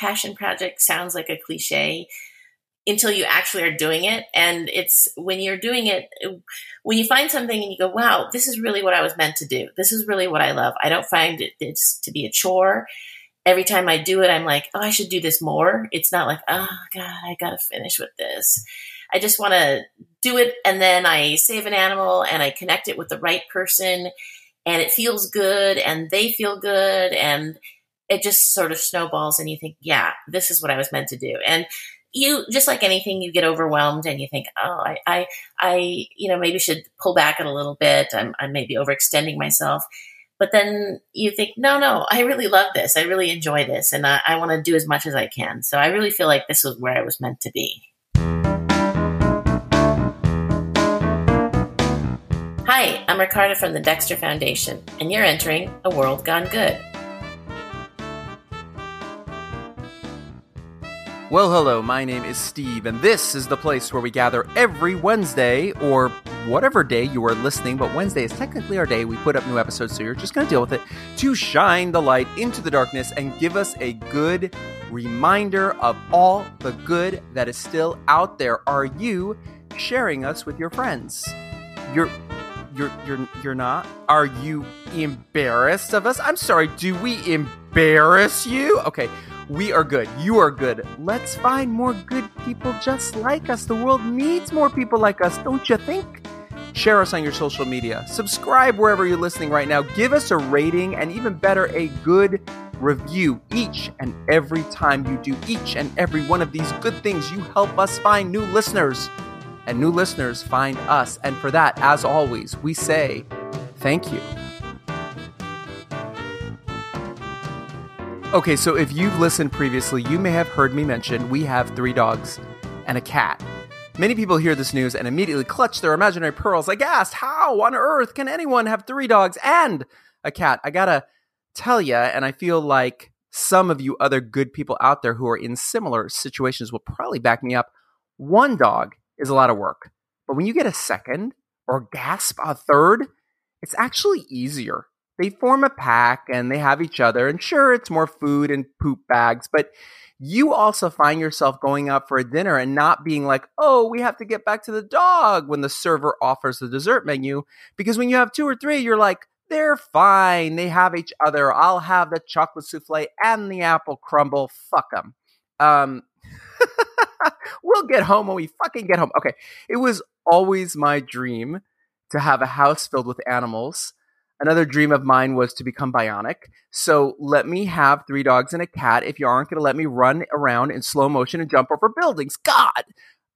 passion project sounds like a cliche until you actually are doing it. And it's when you're doing it, when you find something and you go, wow, this is really what I was meant to do. This is really what I love. I don't find it it's to be a chore. Every time I do it, I'm like, oh, I should do this more. It's not like, oh, God, I got to finish with this. I just want to do it. And then I save an animal and I connect it with the right person and it feels good and they feel good. And it just sort of snowballs and you think, yeah, this is what I was meant to do. And you just like anything, you get overwhelmed and you think, oh, I, I, I you know, maybe should pull back it a little bit. I'm, I'm maybe overextending myself. But then you think, no, no, I really love this. I really enjoy this, and I, I want to do as much as I can. So I really feel like this was where I was meant to be. Hi, I'm Ricarda from the Dexter Foundation, and you're entering A World Gone Good. Well, hello, my name is Steve, and this is the place where we gather every Wednesday, or whatever day you are listening, but Wednesday is technically our day. We put up new episodes, so you're just going to deal with it, to shine the light into the darkness and give us a good reminder of all the good that is still out there. Are you sharing us with your friends? You're. You're, you're you're not? Are you embarrassed of us? I'm sorry, do we embarrass you? Okay, we are good. You are good. Let's find more good people just like us. The world needs more people like us, don't you think? Share us on your social media. Subscribe wherever you're listening right now. Give us a rating and even better, a good review each and every time you do each and every one of these good things. You help us find new listeners, and new listeners find us. And for that, as always, we say thank you. Okay, so if you've listened previously, you may have heard me mention we have three dogs and a cat. Many people hear this news and immediately clutch their imaginary pearls, aghast. How on earth can anyone have three dogs and a cat? I gotta tell you, and I feel like some of you other good people out there who are in similar situations will probably back me up. One dog is a lot of work, but when you get a second or gasp a third, it's actually easier they form a pack and they have each other. And sure, it's more food and poop bags, but you also find yourself going out for a dinner and not being like, oh, we have to get back to the dog when the server offers the dessert menu. Because when you have two or three, you're like, they're fine. They have each other. I'll have the chocolate souffle and the apple crumble. Fuck them. Um, we'll get home when we fucking get home. Okay. It was always my dream to have a house filled with animals Another dream of mine was to become bionic. So let me have three dogs and a cat if you aren't going to let me run around in slow motion and jump over buildings. God.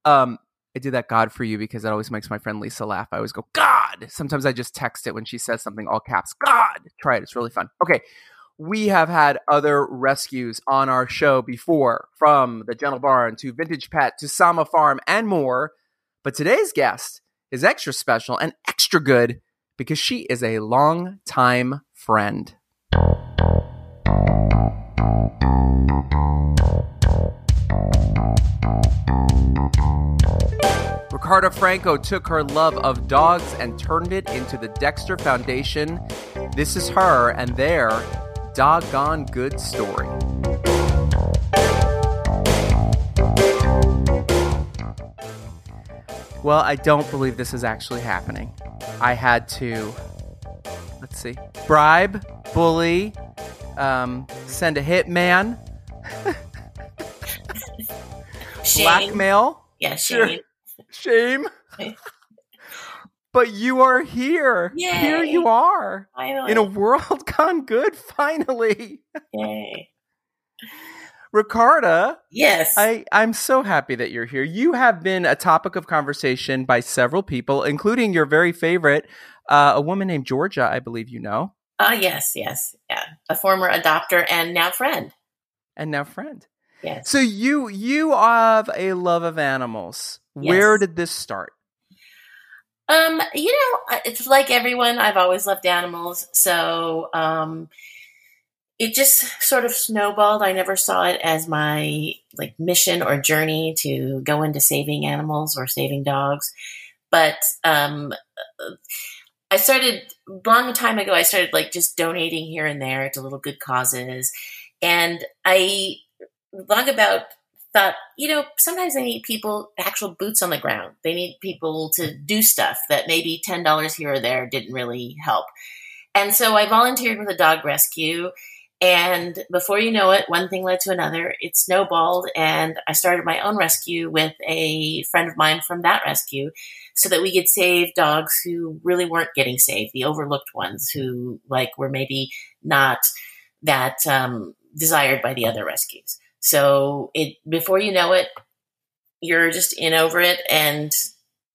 Um, I did that God for you because that always makes my friend Lisa laugh. I always go, God. Sometimes I just text it when she says something all caps. God. Try it. It's really fun. Okay. We have had other rescues on our show before, from the Gentle Barn to Vintage Pet to Sama Farm and more. But today's guest is extra special and extra good because she is a long-time friend. Ricarda Franco took her love of dogs and turned it into the Dexter Foundation. This is her and their doggone good story. Well, I don't believe this is actually happening. I had to, let's see, bribe, bully, um, send a hitman, blackmail. Yeah, shame. Shame. but you are here. Yay. Here you are. Finally. In a world gone good, finally. Yay. Ricarda. Yes. I, I'm so happy that you're here. You have been a topic of conversation by several people, including your very favorite, uh, a woman named Georgia, I believe you know. Ah, uh, yes, yes. Yeah. A former adopter and now friend. And now friend. Yes. So you you have a love of animals. Yes. Where did this start? Um, you know, it's like everyone, I've always loved animals. So, um, it just sort of snowballed. I never saw it as my like mission or journey to go into saving animals or saving dogs. But um, I started long time ago. I started like just donating here and there to little good causes, and I long about thought, you know, sometimes they need people, actual boots on the ground. They need people to do stuff that maybe $10 here or there didn't really help. And so I volunteered with a dog rescue. And before you know it, one thing led to another. It snowballed, and I started my own rescue with a friend of mine from that rescue so that we could save dogs who really weren't getting saved, the overlooked ones who, like, were maybe not that um, desired by the other rescues. So it before you know it, you're just in over it, and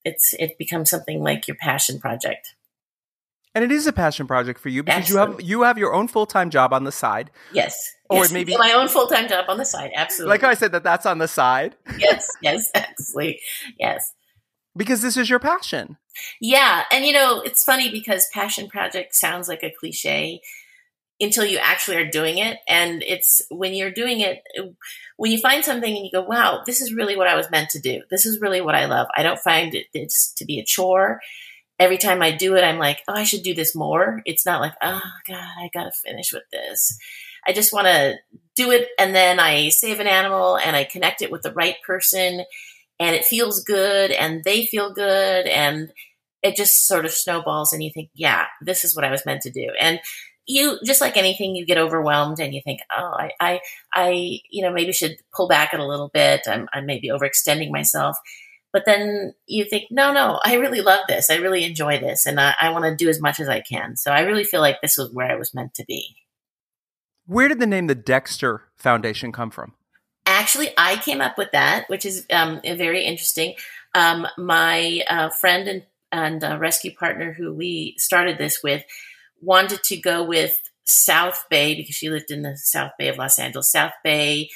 it's it becomes something like your passion project. And it is a passion project for you because absolutely. you have you have your own full time job on the side. Yes. Or yes, maybe my own full time job on the side. Absolutely. Like I said, that that's on the side. yes. Yes. Absolutely. Yes. Because this is your passion. Yeah, and you know it's funny because passion project sounds like a cliche, until you actually are doing it. And it's when you're doing it, when you find something and you go, wow, this is really what I was meant to do. This is really what I love. I don't find it it's to be a chore. Every time I do it, I'm like, oh, I should do this more. It's not like, oh, God, I got to finish with this. I just want to do it. And then I save an animal and I connect it with the right person and it feels good and they feel good. And it just sort of snowballs and you think, yeah, this is what I was meant to do. And you just like anything, you get overwhelmed and you think, oh, I, I, I, you know, maybe should pull back it a little bit. I'm, I'm maybe overextending myself. But then you think, no, no, I really love this. I really enjoy this, and I, I want to do as much as I can. So I really feel like this was where I was meant to be. Where did the name the Dexter Foundation come from? Actually, I came up with that, which is um, very interesting. Um, my uh, friend and, and uh, rescue partner who we started this with wanted to go with South Bay because she lived in the South Bay of Los Angeles, South Bay,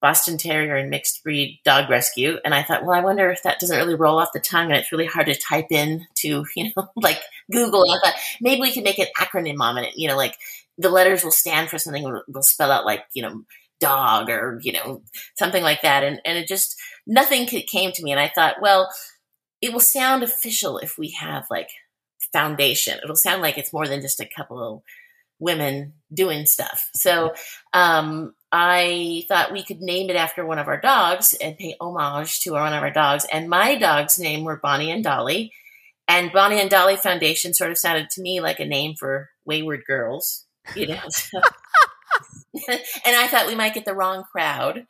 Boston Terrier, and mixed breed dog rescue. And I thought, well, I wonder if that doesn't really roll off the tongue and it's really hard to type in to, you know, like Google. I thought maybe we can make an acronym on it, you know, like the letters will stand for something, will spell out like, you know, dog or, you know, something like that. And, and it just, nothing came to me. And I thought, well, it will sound official if we have like foundation. It'll sound like it's more than just a couple of women doing stuff. So um, I thought we could name it after one of our dogs and pay homage to one of our dogs. And my dog's name were Bonnie and Dolly. And Bonnie and Dolly Foundation sort of sounded to me like a name for wayward girls, you know. and I thought we might get the wrong crowd.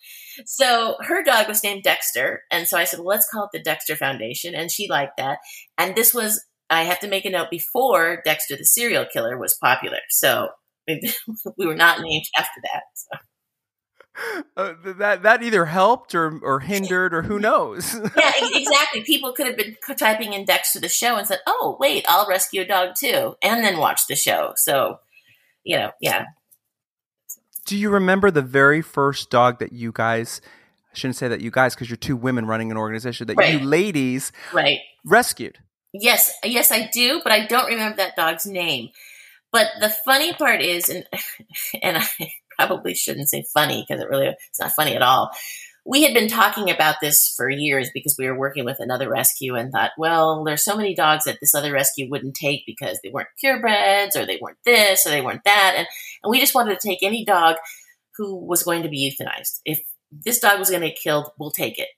So her dog was named Dexter. And so I said, well, let's call it the Dexter Foundation. And she liked that. And this was I have to make a note before Dexter the serial killer was popular. So we were not named after that. So. Uh, that that either helped or or hindered or who knows. yeah, exactly. People could have been typing in to the show and said, "Oh, wait, I'll rescue a dog too," and then watch the show. So, you know, yeah. Do you remember the very first dog that you guys? I shouldn't say that you guys because you're two women running an organization that right. you ladies right rescued. Yes, yes, I do, but I don't remember that dog's name. But the funny part is, and and I probably shouldn't say funny because it really it's not funny at all. We had been talking about this for years because we were working with another rescue and thought, well, there's so many dogs that this other rescue wouldn't take because they weren't purebreds or they weren't this or they weren't that, and and we just wanted to take any dog who was going to be euthanized. If this dog was going to get killed, we'll take it.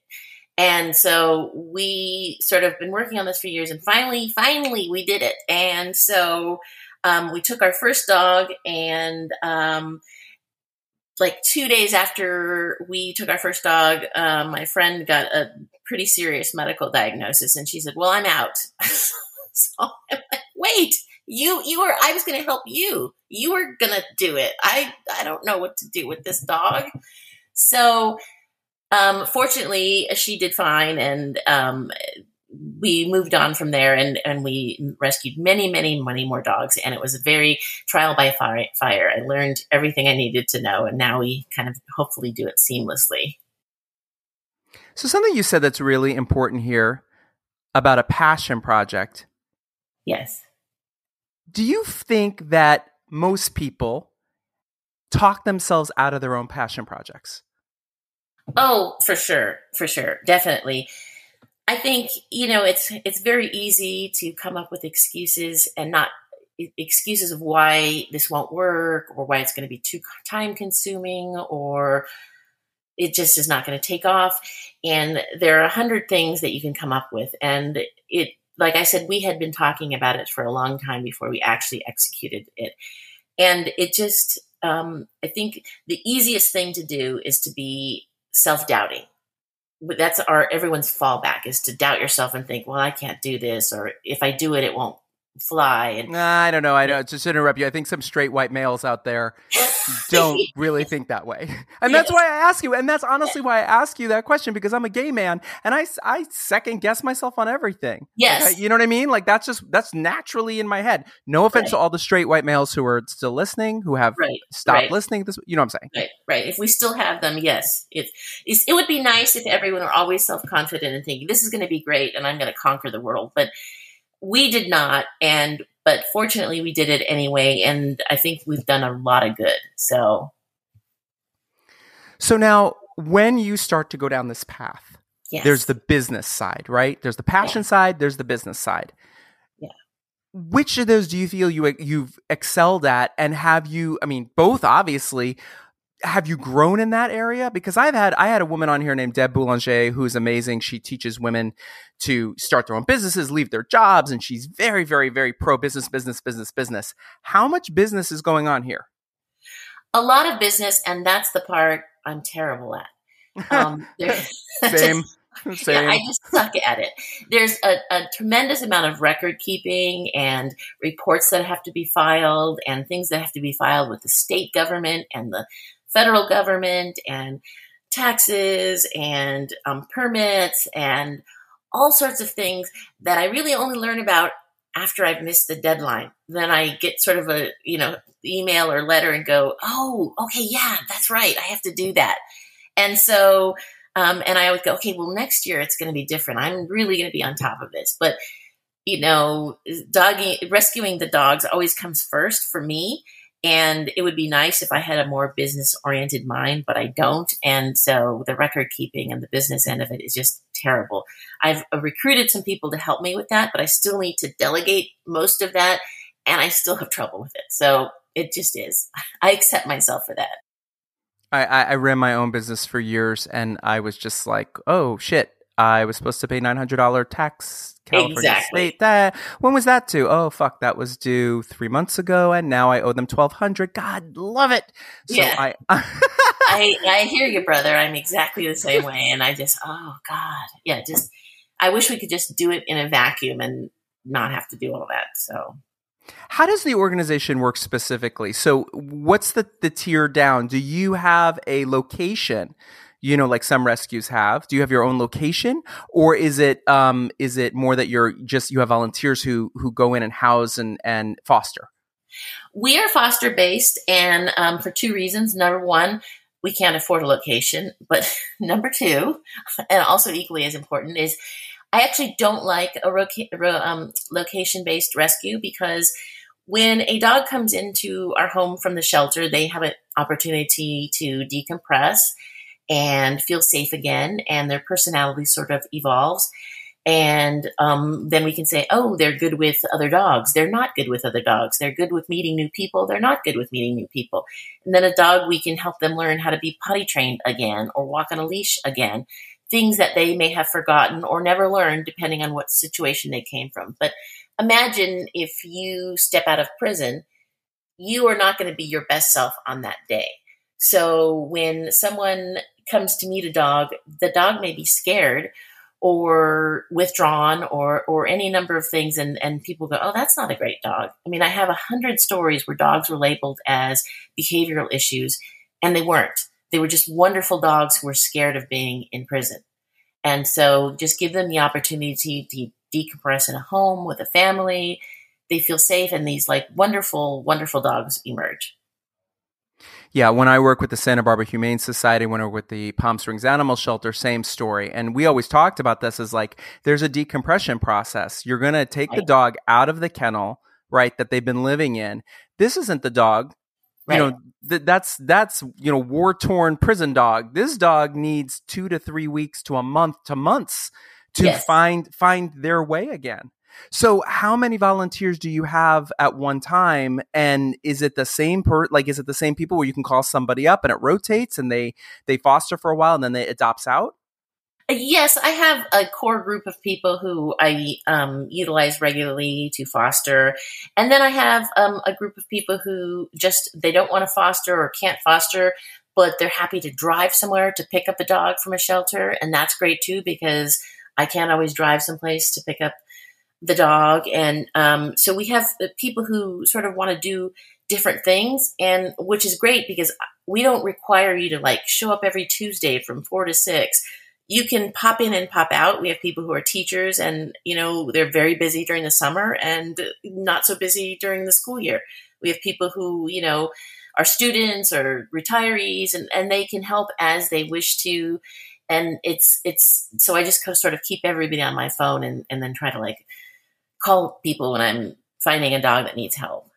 And so we sort of been working on this for years, and finally, finally, we did it. And so um, we took our first dog, and um, like two days after we took our first dog, um, my friend got a pretty serious medical diagnosis, and she said, "Well, I'm out." so I'm like, "Wait." You, you were. I was going to help you. You were going to do it. I, I don't know what to do with this dog. So um, fortunately, she did fine, and um, we moved on from there, and and we rescued many, many, many more dogs, and it was a very trial by fire. I learned everything I needed to know, and now we kind of hopefully do it seamlessly. So, something you said that's really important here about a passion project. Yes. Do you think that most people talk themselves out of their own passion projects? Oh, for sure, for sure, definitely. I think you know it's it's very easy to come up with excuses and not excuses of why this won't work or why it's going to be too time consuming or it just is not going to take off. And there are a hundred things that you can come up with. And it, like I said, we had been talking about it for a long time before we actually executed it. And it just, um, I think the easiest thing to do is to be self doubting. That's our everyone's fallback is to doubt yourself and think, well, I can't do this, or if I do it, it won't fly. And I don't know. I don't just interrupt you. I think some straight white males out there don't really think that way, and that's why I ask you. And that's honestly why I ask you that question because I'm a gay man, and I I second guess myself on everything. Yes, like, you know what I mean. Like that's just that's naturally in my head. No offense right. to all the straight white males who are still listening, who have right. stopped right. listening. This, you know what I'm saying? Right, right. If we still have them, yes. It it would be nice if everyone were always self confident and thinking this is going to be great, and I'm going to conquer the world, but we did not and but fortunately we did it anyway and i think we've done a lot of good so so now when you start to go down this path yes. there's the business side right there's the passion yeah. side there's the business side yeah which of those do you feel you you've excelled at and have you i mean both obviously have you grown in that area? Because I've had I had a woman on here named Deb Boulanger who's amazing. She teaches women to start their own businesses, leave their jobs, and she's very, very, very pro business, business, business, business. How much business is going on here? A lot of business, and that's the part I'm terrible at. Um, Same. Same. Yeah, I just suck at it. There's a, a, tremendous amount of record keeping and reports that have to be filed and things that have to be filed with the state government and the federal government and taxes and um, permits and all sorts of things that I really only learn about after I've missed the deadline. Then I get sort of a, you know, email or letter and go, oh, okay, yeah, that's right. I have to do that. And so, um, and I would go, okay, well, next year it's going to be different. I'm really going to be on top of this. But, you know, dogging, rescuing the dogs always comes first for me. And it would be nice if I had a more business oriented mind, but I don't. And so the record keeping and the business end of it is just terrible. I've uh, recruited some people to help me with that, but I still need to delegate most of that. And I still have trouble with it. So it just is. I accept myself for that. I, I ran my own business for years and I was just like, oh shit, I was supposed to pay nine hundred dollar tax California exactly. state. That when was that due? Oh fuck, that was due three months ago, and now I owe them twelve hundred. God, love it. So yeah. I, I I hear you, brother. I'm exactly the same way, and I just oh god, yeah, just I wish we could just do it in a vacuum and not have to do all that. So. How does the organization work specifically? So, what's the, the tier down? Do you have a location you know, like some rescues have? Do you have your own location, or is it um, is it more that you're just you have volunteers who who go in and house and and foster? We are foster based, and um, for two reasons. Number one, we can't afford a location, but number two, and also equally as important, is I actually don't like a um, location based rescue because when a dog comes into our home from the shelter, they have an opportunity to decompress and feel safe again, and their personality sort of evolves. And um, then we can say, oh, they're good with other dogs. They're not good with other dogs. They're good with meeting new people. They're not good with meeting new people. And then a dog, we can help them learn how to be potty trained again or walk on a leash again. Things that they may have forgotten or never learned, depending on what situation they came from. But imagine if you step out of prison, you are not going to be your best self on that day. So when someone comes to meet a dog, the dog may be scared or withdrawn or or any number of things and and people go oh that's not a great dog i mean i have a hundred stories where dogs were labeled as behavioral issues and they weren't they were just wonderful dogs who were scared of being in prison and so just give them the opportunity to decompress in a home with a family they feel safe and these like wonderful wonderful dogs emerge yeah, when I work with the Santa Barbara Humane Society, when I work with the Palm Springs Animal Shelter, same story. And we always talked about this as like there's a decompression process. You're going to take right. the dog out of the kennel, right, that they've been living in. This isn't the dog. Right. You know, th- that's that's you know war torn prison dog. This dog needs two to three weeks to a month to months to yes. find find their way again. So, how many volunteers do you have at one time? And is it the same per like is it the same people where you can call somebody up and it rotates and they they foster for a while and then they adopts out? Yes, I have a core group of people who I um, utilize regularly to foster, and then I have um, a group of people who just they don't want to foster or can't foster, but they're happy to drive somewhere to pick up a dog from a shelter, and that's great too because I can't always drive someplace to pick up the dog, and um, so we have people who sort of want to do different things, and which is great because we don't require you to like show up every Tuesday from four to six you can pop in and pop out. We have people who are teachers and, you know, they're very busy during the summer and not so busy during the school year. We have people who, you know, are students or retirees and, and they can help as they wish to. And it's, it's, so I just sort of keep everybody on my phone and, and then try to like call people when I'm finding a dog that needs help.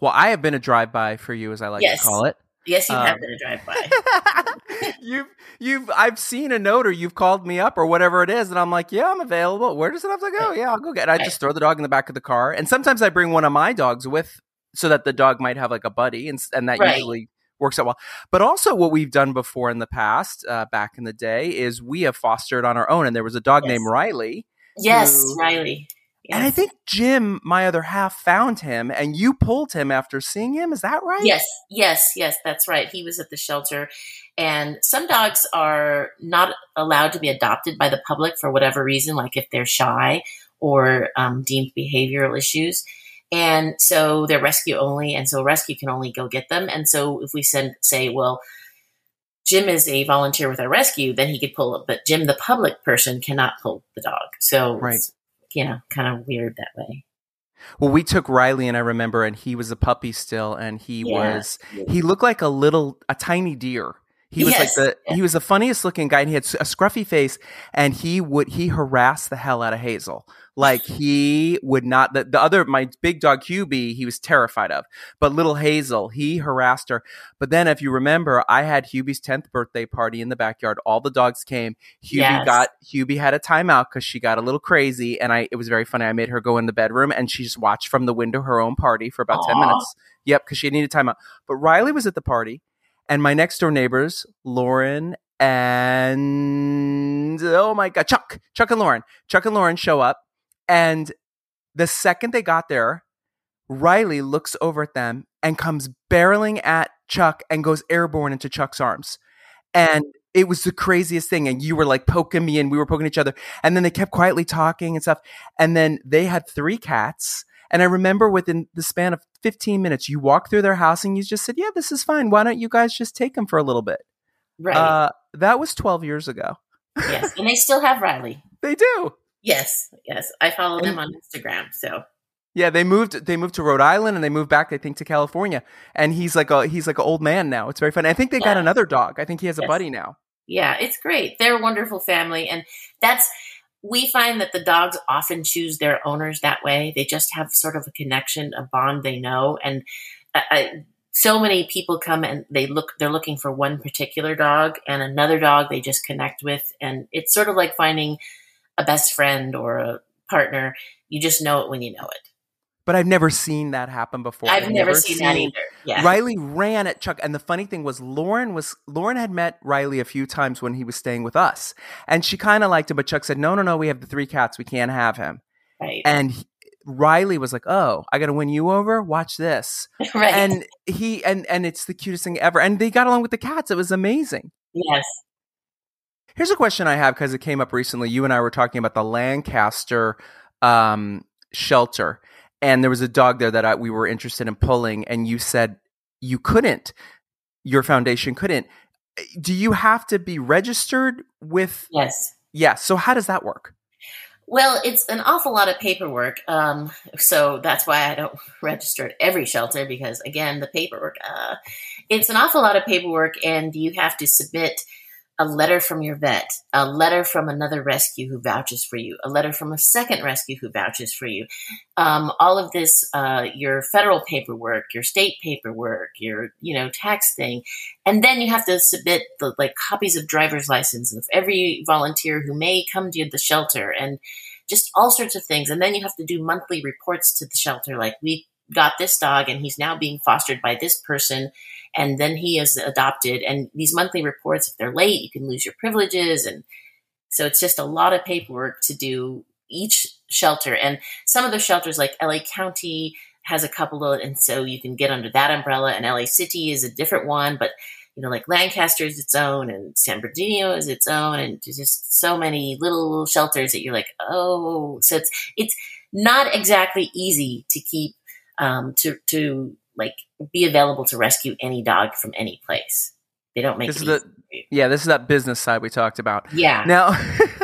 Well, I have been a drive by for you, as I like yes. to call it. Yes, you um, have been a drive by. you've you've I've seen a note or you've called me up or whatever it is, and I'm like, yeah, I'm available. Where does it have to go? Yeah, I'll go get. it. I just throw the dog in the back of the car, and sometimes I bring one of my dogs with, so that the dog might have like a buddy, and and that right. usually works out well. But also, what we've done before in the past, uh, back in the day, is we have fostered on our own, and there was a dog yes. named Riley. Yes, who, Riley. And I think Jim, my other half, found him and you pulled him after seeing him. Is that right? Yes, yes, yes, that's right. He was at the shelter. And some dogs are not allowed to be adopted by the public for whatever reason, like if they're shy or um, deemed behavioral issues. And so they're rescue only. And so rescue can only go get them. And so if we send, say, well, Jim is a volunteer with our rescue, then he could pull it. But Jim, the public person, cannot pull the dog. So right you know, kind of weird that way. Well, we took Riley, and I remember, and he was a puppy still, and he yeah. was he looked like a little, a tiny deer. He was yes. like the he was the funniest looking guy, and he had a scruffy face, and he would he harassed the hell out of Hazel. Like he would not the, the other my big dog Hubie, he was terrified of. But little Hazel, he harassed her. But then if you remember, I had Hubie's 10th birthday party in the backyard. All the dogs came. Hubie yes. got Hubie had a timeout because she got a little crazy. And I it was very funny. I made her go in the bedroom and she just watched from the window her own party for about Aww. 10 minutes. Yep, because she needed timeout. But Riley was at the party. And my next door neighbors, Lauren and oh my god, Chuck, Chuck and Lauren, Chuck and Lauren show up and the second they got there, Riley looks over at them and comes barreling at Chuck and goes airborne into Chuck's arms. And it was the craziest thing. And you were like poking me and we were poking each other. And then they kept quietly talking and stuff. And then they had three cats. And I remember within the span of 15 minutes, you walked through their house and you just said, Yeah, this is fine. Why don't you guys just take them for a little bit? Right. Uh, that was 12 years ago. yes. And they still have Riley. they do. Yes, yes. I follow them on Instagram. So yeah, they moved. They moved to Rhode Island and they moved back, I think, to California. And he's like a he's like an old man now. It's very funny. I think they yeah. got another dog. I think he has a buddy now. Yeah, it's great. They're a wonderful family, and that's we find that the dogs often choose their owners that way. They just have sort of a connection, a bond they know, and I, I, so many people come and they look. They're looking for one particular dog, and another dog they just connect with, and it's sort of like finding a best friend or a partner. You just know it when you know it. But I've never seen that happen before. I've, I've never, never, seen, seen that either. Yeah. Riley ran at Chuck, and the funny thing was, Lauren was Lauren had met Riley a few times when he was staying with us, and she kind of liked him. But Chuck said, "No, no, no, we have the three cats. We can't have him." Right. And he, Riley was like, "Oh, I got to win you over. Watch this." right. And he and and it's the cutest thing ever. And they got along with the cats. It was amazing. Yes. Here's a question I have because it came up recently. You and I were talking about the Lancaster um, shelter, and there was a dog there that I, we were interested in pulling, and you said you couldn't. Your foundation couldn't. Do you have to be registered with? Yes. Yeah. So how does that work? Well, it's an awful lot of paperwork. Um, so that's why I don't register at every shelter because, again, the paperwork. Uh, it's an awful lot of paperwork, and you have to submit a letter from your vet, a letter from another rescue who vouches for you, a letter from a second rescue who vouches for you. Um, all of this, uh, your federal paperwork, your state paperwork, your you know tax thing, and then you have to submit the like copies of driver's license of every volunteer who may come to the shelter and just all sorts of things. And then you have to do monthly reports to the shelter, like we got this dog and he's now being fostered by this person and then he is adopted. And these monthly reports if they're late you can lose your privileges. And so it's just a lot of paperwork to do each shelter. And some of the shelters like la county has a couple of and so you can get under that umbrella. And la city is a different one but you know like lancaster is its own and san bernardino is its own. And just so many little shelters that you're like oh so it's it's not exactly easy to keep um, to to like be available to rescue any dog from any place. They don't make this is the, yeah. This is that business side we talked about. Yeah. Now,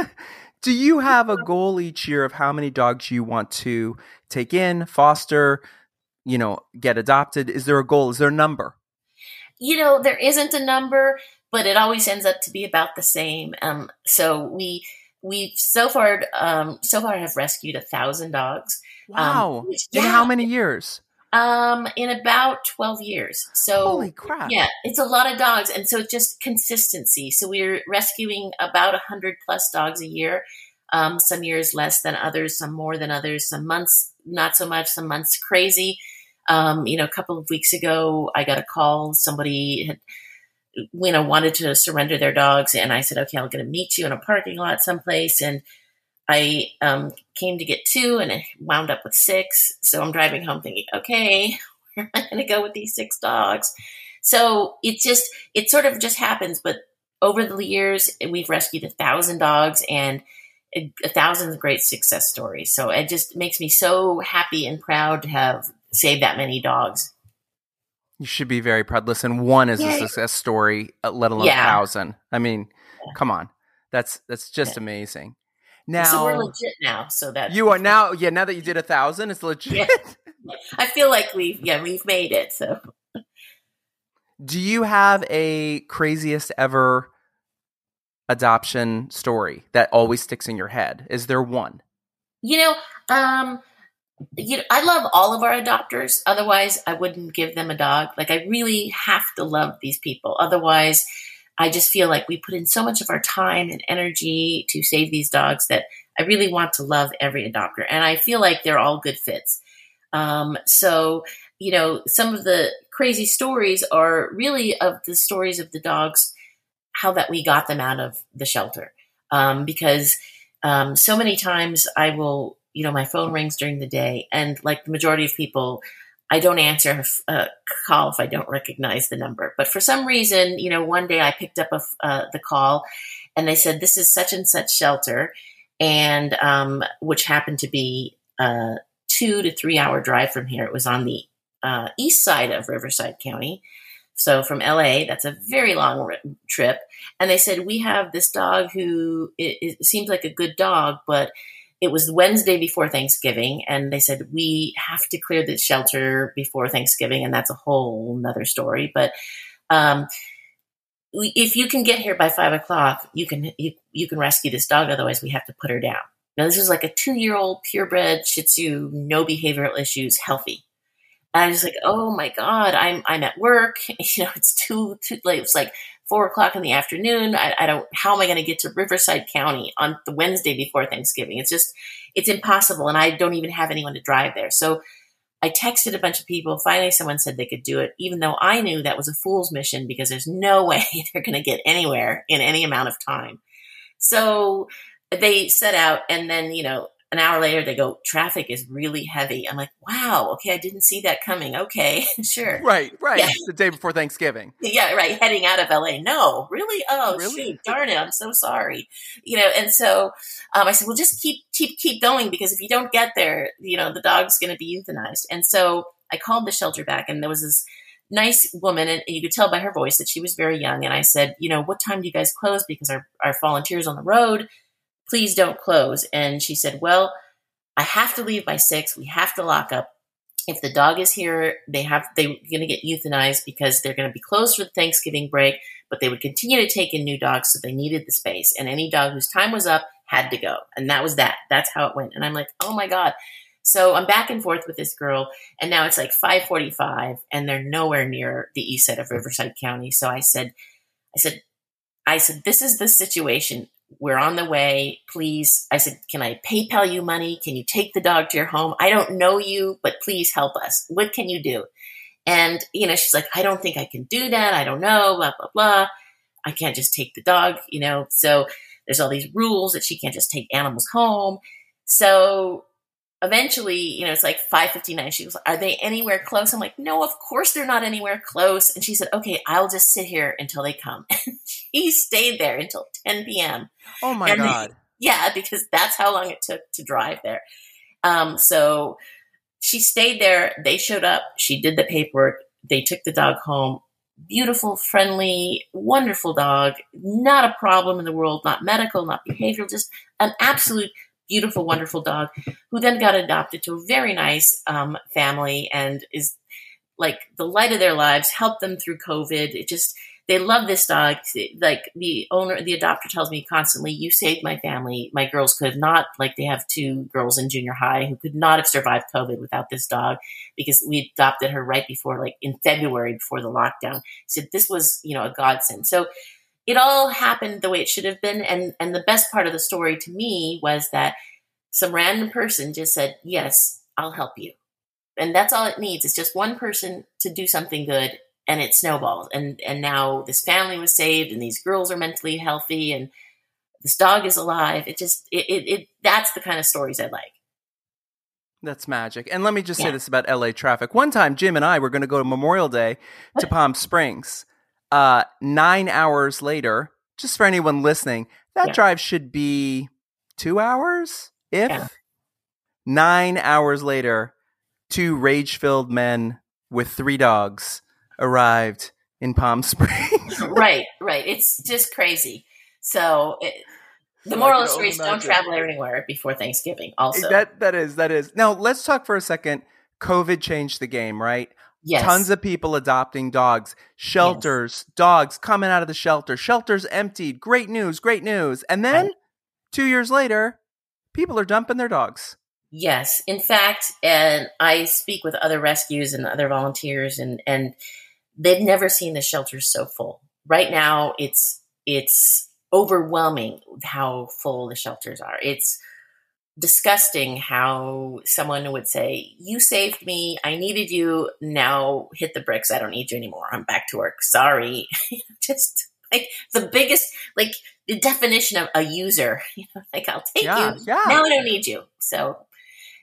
do you have a goal each year of how many dogs you want to take in, foster, you know, get adopted? Is there a goal? Is there a number? You know, there isn't a number, but it always ends up to be about the same. Um, so we we so far um, so far have rescued a thousand dogs. Um, wow! Um, which, in how many years? Um, in about 12 years. So, holy crap. Yeah, it's a lot of dogs. And so it's just consistency. So we're rescuing about 100 plus dogs a year. Um, some years less than others, some more than others, some months not so much, some months crazy. Um, you know, a couple of weeks ago, I got a call. Somebody had, you know, wanted to surrender their dogs. And I said, okay, I'm going to meet you in a parking lot someplace. And I um, came to get two and I wound up with six. So I'm driving home thinking, okay, where am I going to go with these six dogs? So it just, it sort of just happens. But over the years, we've rescued a thousand dogs and a, a thousand great success stories. So it just makes me so happy and proud to have saved that many dogs. You should be very proud. Listen, one is a success story, uh, let alone yeah. a thousand. I mean, yeah. come on. That's that's just yeah. amazing. Now, so we're legit now. So that you are now, yeah. Now that you did a thousand, it's legit. Yeah. I feel like we've, yeah, we've made it. So, do you have a craziest ever adoption story that always sticks in your head? Is there one? You know, um, you know, I love all of our adopters. Otherwise, I wouldn't give them a dog. Like, I really have to love these people. Otherwise, I just feel like we put in so much of our time and energy to save these dogs that I really want to love every adopter. And I feel like they're all good fits. Um, so, you know, some of the crazy stories are really of the stories of the dogs, how that we got them out of the shelter. Um, because um, so many times I will, you know, my phone rings during the day, and like the majority of people, I don't answer a call if I don't recognize the number. But for some reason, you know, one day I picked up a, uh, the call and they said, this is such and such shelter. And, um, which happened to be a two to three hour drive from here. It was on the uh, east side of Riverside County. So from LA, that's a very long trip. And they said, we have this dog who it, it seems like a good dog, but it was Wednesday before Thanksgiving, and they said we have to clear the shelter before Thanksgiving, and that's a whole another story. But um, if you can get here by five o'clock, you can you, you can rescue this dog. Otherwise, we have to put her down. Now, this is like a two year old purebred Shih Tzu, no behavioral issues, healthy. And I was like, oh my god, I'm I'm at work. You know, it's too too late. It's like four o'clock in the afternoon. I, I don't, how am I going to get to Riverside County on the Wednesday before Thanksgiving? It's just, it's impossible. And I don't even have anyone to drive there. So I texted a bunch of people. Finally, someone said they could do it, even though I knew that was a fool's mission because there's no way they're going to get anywhere in any amount of time. So they set out and then, you know, an hour later they go traffic is really heavy. I'm like wow okay i didn't see that coming. Okay sure. Right right. Yeah. the day before thanksgiving. Yeah right heading out of la no really? Oh really? shoot darn it i'm so sorry. You know and so um, i said well just keep keep keep going because if you don't get there you know the dog's going to be euthanized. And so i called the shelter back and there was this nice woman and you could tell by her voice that she was very young and i said you know what time do you guys close? Because our, our volunteers on the road please don't close. And she said, well, I have to leave by six. We have to lock up. If the dog is here, they have they're going to get euthanized because they're going to be closed for the Thanksgiving break. But they would continue to take in new dogs, so they needed the space. And any dog whose time was up had to go, and that was that. That's how it went. And I'm like, oh my god. So I'm back and forth with this girl, and now it's like 5:45, and they're nowhere near the east side of Riverside County. So I said, I said, I said, this is the situation we're on the way. Please. I said, Can I PayPal you money? Can you take the dog to your home? I don't know you, but please help us. What can you do? And, you know, she's like, I don't think I can do that. I don't know, blah, blah, blah. I can't just take the dog, you know. So there's all these rules that she can't just take animals home. So eventually, you know, it's like 5:59. She was like, "Are they anywhere close?" I'm like, "No, of course they're not anywhere close." And she said, "Okay, I'll just sit here until they come." And she stayed there until 10 p.m. Oh my And they- god. Yeah, because that's how long it took to drive there. Um, so she stayed there. They showed up. She did the paperwork. They took the dog home. Beautiful, friendly, wonderful dog. Not a problem in the world. Not medical, not behavioral. Just an absolute beautiful, wonderful dog who then got adopted to a very nice um, family and is like the light of their lives. Helped them through COVID. It just they love this dog. Like the owner, the adopter tells me constantly, "You saved my family. My girls could not like they have two girls in junior high who could not have survived COVID without this dog because we adopted her right before, like in February before the lockdown. So this was, you know, a godsend. So it all happened the way it should have been. And and the best part of the story to me was that some random person just said, "Yes, I'll help you." And that's all it needs. It's just one person to do something good and it snowballed and and now this family was saved and these girls are mentally healthy and this dog is alive it just it it, it that's the kind of stories i like That's magic. And let me just say this about LA traffic. One time, Jim and I were going to go to Memorial Day to Palm Springs. Uh, nine hours later, just for anyone listening, that Yeah. drive should be two hours, if Yeah. nine hours later, two rage filled men with three dogs arrived in Palm Springs. right right it's just crazy so it, the moral of the story is don't imagine. travel anywhere before thanksgiving also That that is that is. Now let's talk for a second. COVID changed the game, right? Yes Tons of people adopting dogs, shelters, dogs coming out of the shelter, shelters emptied. Great news, great news. And then Right. two years later, people are dumping their dogs. Yes, in fact, and I speak with other rescues and other volunteers, and and they've never seen the shelters so full. Right now, it's it's overwhelming how full the shelters are. It's disgusting how someone would say, "You saved me. I needed you. Now hit the bricks. I don't need you anymore. I'm back to work. Sorry." Just like the biggest, like the definition of a user. You know, like I'll take Yeah, you. yeah. Now I don't need you. So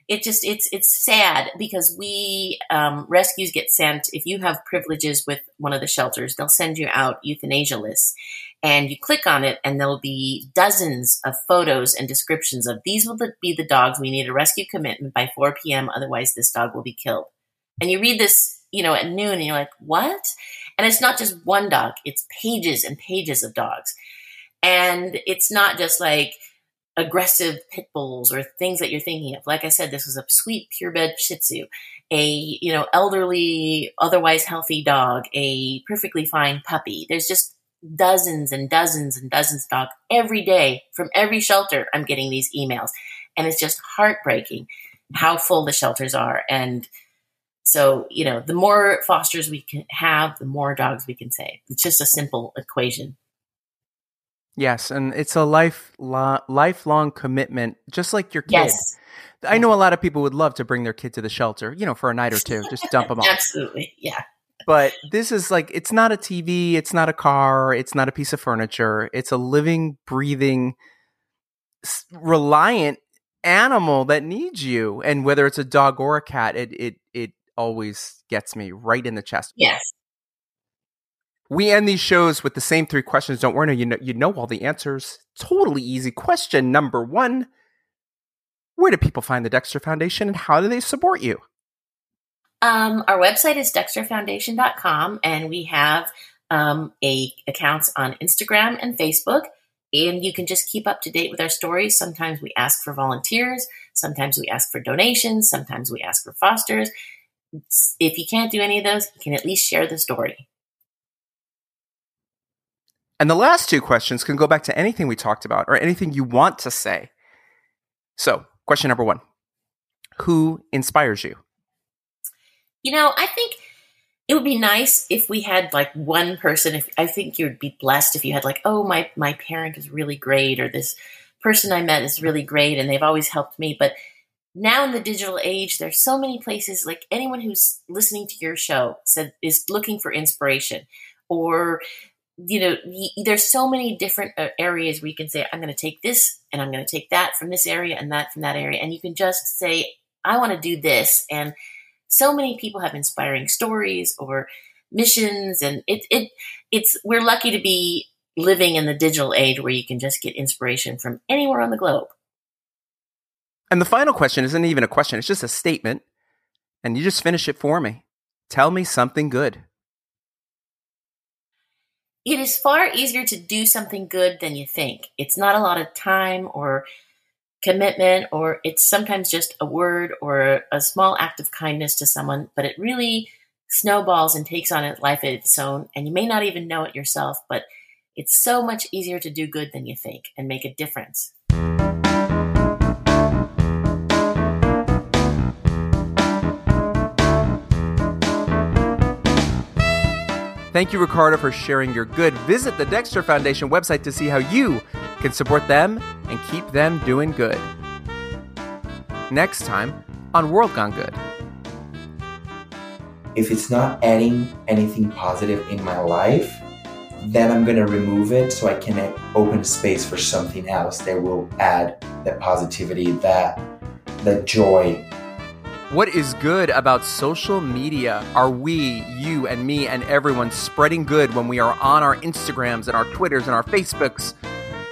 it just it's it's sad because we um, rescues get sent if you have privileges with one of the shelters they'll send you out euthanasia lists and you click on it and there'll be dozens of photos and descriptions of these will be the dogs we need a rescue commitment by 4 p.m otherwise this dog will be killed and you read this you know at noon and you're like what and it's not just one dog it's pages and pages of dogs and it's not just like aggressive pit bulls or things that you're thinking of. Like I said, this was a sweet purebred Shih Tzu, a you know elderly, otherwise healthy dog, a perfectly fine puppy. There's just dozens and dozens and dozens of dogs every day from every shelter. I'm getting these emails, and it's just heartbreaking how full the shelters are. And so you know, the more fosters we can have, the more dogs we can save. It's just a simple equation. Yes, and it's a life lifelong commitment, just like your kid. Yes, I know a lot of people would love to bring their kid to the shelter, you know, for a night or two, just dump them off. absolutely. Yeah. But this is like, it's not a TV, it's not a car, it's not a piece of furniture. It's a living, breathing, reliant animal that needs you. And whether it's a dog or a cat, it it it always gets me right in the chest. Yes. We end these shows with the same three questions. Don't worry, you know you know all the answers. Totally easy. Question number one: Where do people find the Dexter Foundation, and how do they support you? Um, our website is dexterfoundation.com, and we have um, a accounts on Instagram and Facebook. And you can just keep up to date with our stories. Sometimes we ask for volunteers. Sometimes we ask for donations. Sometimes we ask for fosters. If you can't do any of those, you can at least share the story. And the last two questions can go back to anything we talked about or anything you want to say. So, question number one Who inspires you? You know, I think it would be nice if we had like one person if i think you'd be blessed if you had like oh my my parent is really great or this person i met is really great and they've always helped me. But now in the digital age there's so many places like anyone who's listening to your show said is looking for inspiration or you know there's so many different uh, areas where you can say i'm going to take this and i'm going to take that from this area and that from that area and you can just say i want to do this and so many people have inspiring stories or missions and it, it it's we're lucky to be living in the digital age where you can just get inspiration from anywhere on the globe. And the final question isn't even a question it's just a statement and you just finish it for me. Tell me something good. It is far easier to do something good than you think. It's not a lot of time or commitment, or it's sometimes just a word or a small act of kindness to someone, but it really snowballs and takes on a life of its own. And you may not even know it yourself, but it's so much easier to do good than you think and make a difference. Thank you, Ricarda, for sharing your good. Visit the Dexter Foundation website to see how you can support them and keep them doing good. Next time on World Gone Good. If it's not adding anything positive in my life, then I'm going to remove it so I can open space for something else that will add that positivity, that that joy what is good about social media? Are we, you and me and everyone, spreading good when we are on our Instagrams and our Twitters and our Facebooks?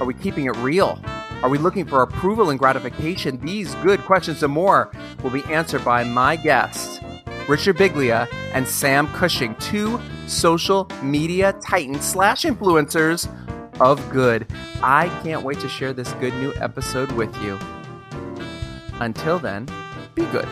Are we keeping it real? Are we looking for approval and gratification? These good questions and more will be answered by my guests, Richard Biglia and Sam Cushing, two social media titans slash influencers of good. I can't wait to share this good new episode with you. Until then, be good.